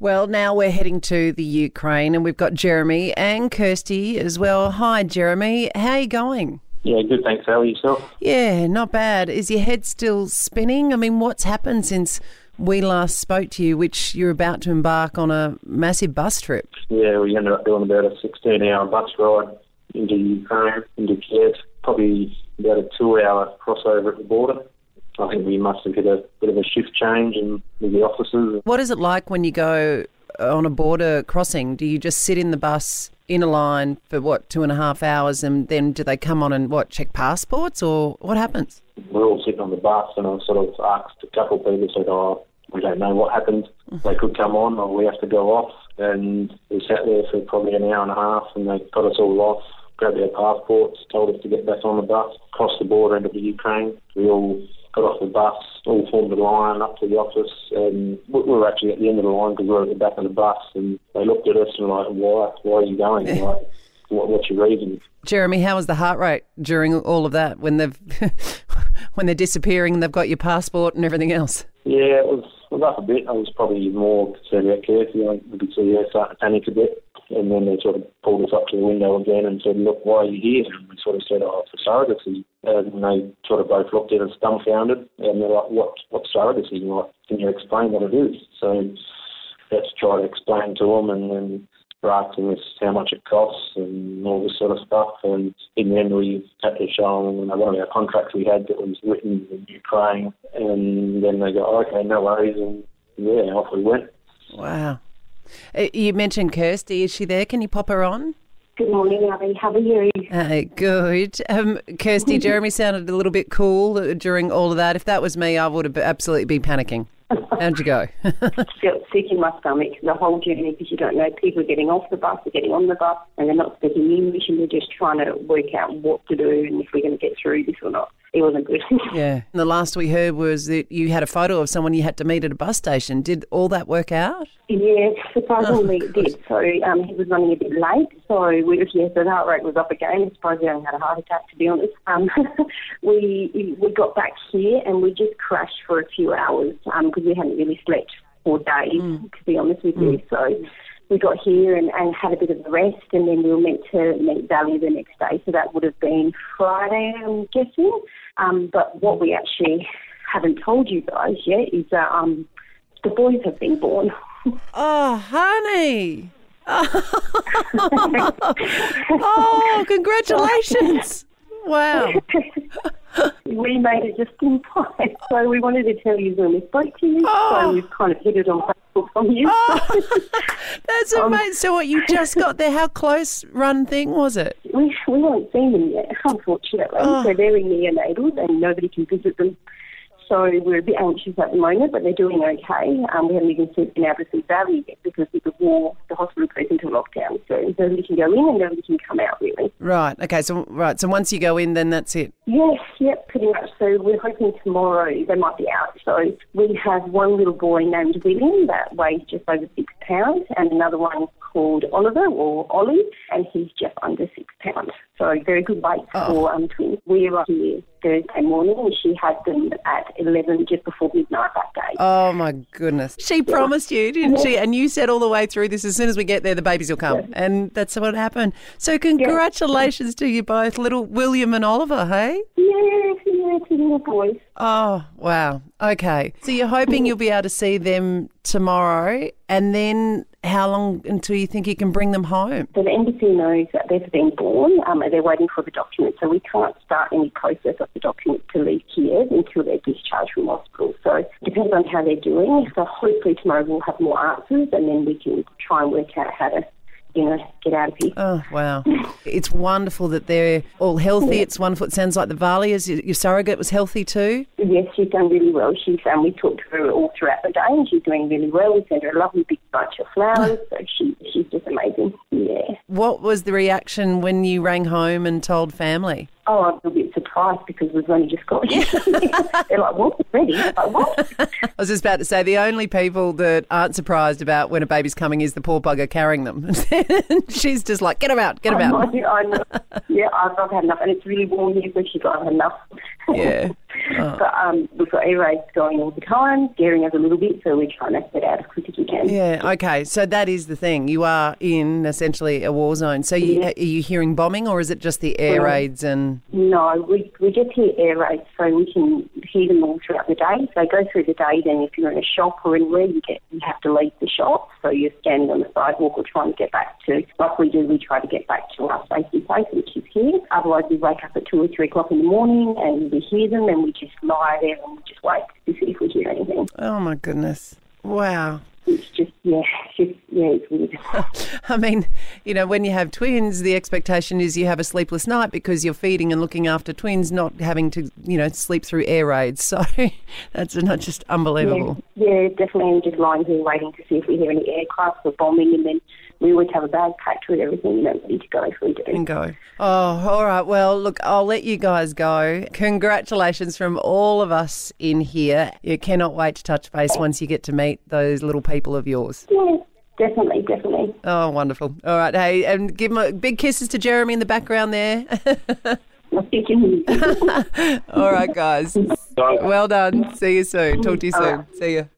Well, now we're heading to the Ukraine and we've got Jeremy and Kirsty as well. Hi, Jeremy. How are you going? Yeah, good. Thanks. How are yourself? Yeah, not bad. Is your head still spinning? I mean, what's happened since we last spoke to you, which you're about to embark on a massive bus trip? Yeah, we ended up doing about a 16-hour bus ride into Ukraine, into Kiev. Probably about a two-hour crossover at the border. I think we must have hit a bit of a shift change in with the officers. What is it like when you go uh, on a border crossing? Do you just sit in the bus in a line for what two and a half hours, and then do they come on and what check passports, or what happens? We're all sitting on the bus, and I sort of asked a couple of people, said, "Oh, we don't know what happened. Mm. They could come on, or we have to go off." And we sat there for probably an hour and a half, and they got us all off grabbed our passports, told us to get back on the bus, crossed the border into the Ukraine. We all got off the bus, all formed a line up to the office, and we were actually at the end of the line because we were at the back of the bus, and they looked at us and were like, why, why are you going? Like, what, what's your reason? Jeremy, how was the heart rate during all of that when they've when they're disappearing and they've got your passport and everything else? Yeah, it was, was up a bit. I was probably more concerned about Kirsty. I could see her starting to panic a bit. And then they sort of pulled us up to the window again and said, look, why are you here? And we sort of said, oh, for surrogacy. Uh, and they sort of both looked at us dumbfounded. And they're like, what, what surrogacy? Like, can you explain what it is? So let's try to explain to them and then asking us how much it costs and all this sort of stuff. And in the end, we had to show them one of our contracts we had that was written in Ukraine. And then they go, okay, no worries. And yeah, off we went. Wow. Uh, you mentioned Kirsty. Is she there? Can you pop her on? Good morning, Abby. How are you? Uh, good. Um, Kirsty, Jeremy sounded a little bit cool during all of that. If that was me, I would have absolutely been panicking. How'd you go? Felt sick in my stomach the whole journey because you don't know people are getting off the bus, they're getting on the bus, and they're not speaking English, and they're just trying to work out what to do and if we're going to get through this or not. It wasn't good. yeah. And the last we heard was that you had a photo of someone you had to meet at a bus station. Did all that work out? Yeah, surprisingly it did. So um, he was running a bit late, so we, yeah, so the heart rate was up again. I suppose he only had a heart attack, to be honest. Um, we we got back here and we just crashed for a few hours because um, we hadn't really slept for days, mm. to be honest with mm. you. So we got here and, and had a bit of a rest, and then we were meant to meet Valley the next day. So that would have been Friday, I'm guessing. Um, but what we actually haven't told you guys yet is that um, the boys have been born. Oh, honey. oh, congratulations. Wow. we made it just in time. So we wanted to tell you when we spoke to you. Oh. So we've kind of hit it on Facebook from you. Oh. That's um, amazing. So what, you just got there. How close run thing was it? We, we haven't seen them yet, unfortunately. Oh. So they're in neonatal and nobody can visit them so we're a bit anxious at the moment, but they're doing okay. Um, we haven't even been in see Valley yet because with the war, the hospital goes into lockdown. So nobody can go in and nobody can come out really. Right. Okay. So right. So once you go in, then that's it. Yes. Yep. Pretty much. So we're hoping tomorrow they might be out. So we have one little boy named William that weighs just over six pounds, and another one called Oliver or Ollie, and he's just under six pounds. So very good weight oh. for um, twins. We were here Thursday morning and she had them at 11 just before midnight that day. Oh my goodness. She yeah. promised you, didn't yeah. she? And you said all the way through this, as soon as we get there, the babies will come. Yeah. And that's what happened. So congratulations to you both, little William and Oliver, hey? Yes, yes, little boys. Oh, wow. Okay. So you're hoping you'll be able to see them tomorrow and then how long until you think you can bring them home? So the embassy knows that they've been born um, and they're waiting for the documents. So we can't start any process of the documents to leave Kiev until they're discharged from hospital. So it depends on how they're doing. So hopefully tomorrow we'll have more answers and then we can try and work out how to you know, get out of here. Oh, wow. it's wonderful that they're all healthy. Yeah. It's wonderful. It sounds like the Valias, your surrogate, was healthy too. Yes, she's done really well. She's um, we talked to her all throughout the day and she's doing really well. We sent her a lovely big bunch of flowers. so she, she's just amazing. Yeah. What was the reaction when you rang home and told family? Oh, I'm a bit surprised because we've only just got here. They're like, what? Ready? Like, what? I was just about to say the only people that aren't surprised about when a baby's coming is the poor bugger carrying them. She's just like, get them out, get them out. I know. Yeah, I've, I've had enough. And it's really warm here, so she's got enough. yeah. But um, we've got air raids going all the time, scaring us a little bit, so we're trying to get out as quick as we can. Yeah, okay. So that is the thing. You are in essentially a war zone. So you, Yeah. are you hearing bombing or is it just the air Yeah. raids and. No, we, we just hear air raids, so we can hear them all throughout the day. So go through the day, then if you're in a shop or anywhere, you get you have to leave the shop. So you're standing on the sidewalk or trying to get back to, like we do, we try to get back to our safety place, which is here. Otherwise, we wake up at 2 or 3 o'clock in the morning and we hear them and we just lie there and we just wait to see if we hear anything. Oh my goodness. Wow. It's just, yeah, it's just, yeah, it's weird. I mean, you know, when you have twins, the expectation is you have a sleepless night because you're feeding and looking after twins, not having to, you know, sleep through air raids. So that's not just unbelievable. Yeah, yeah, definitely. I'm just lying here waiting to see if we hear any aircraft or bombing, and then we always have a bag packed with everything, you know, ready to go if we do. And go. Oh, all right. Well, look, I'll let you guys go. Congratulations from all of us in here. You cannot wait to touch base once you get to meet those little people of yours. Yeah, definitely, definitely. Oh, wonderful. All right. Hey, and give my big kisses to Jeremy in the background there. I'm all right, guys. Well done. See you soon. Talk to you soon. See you.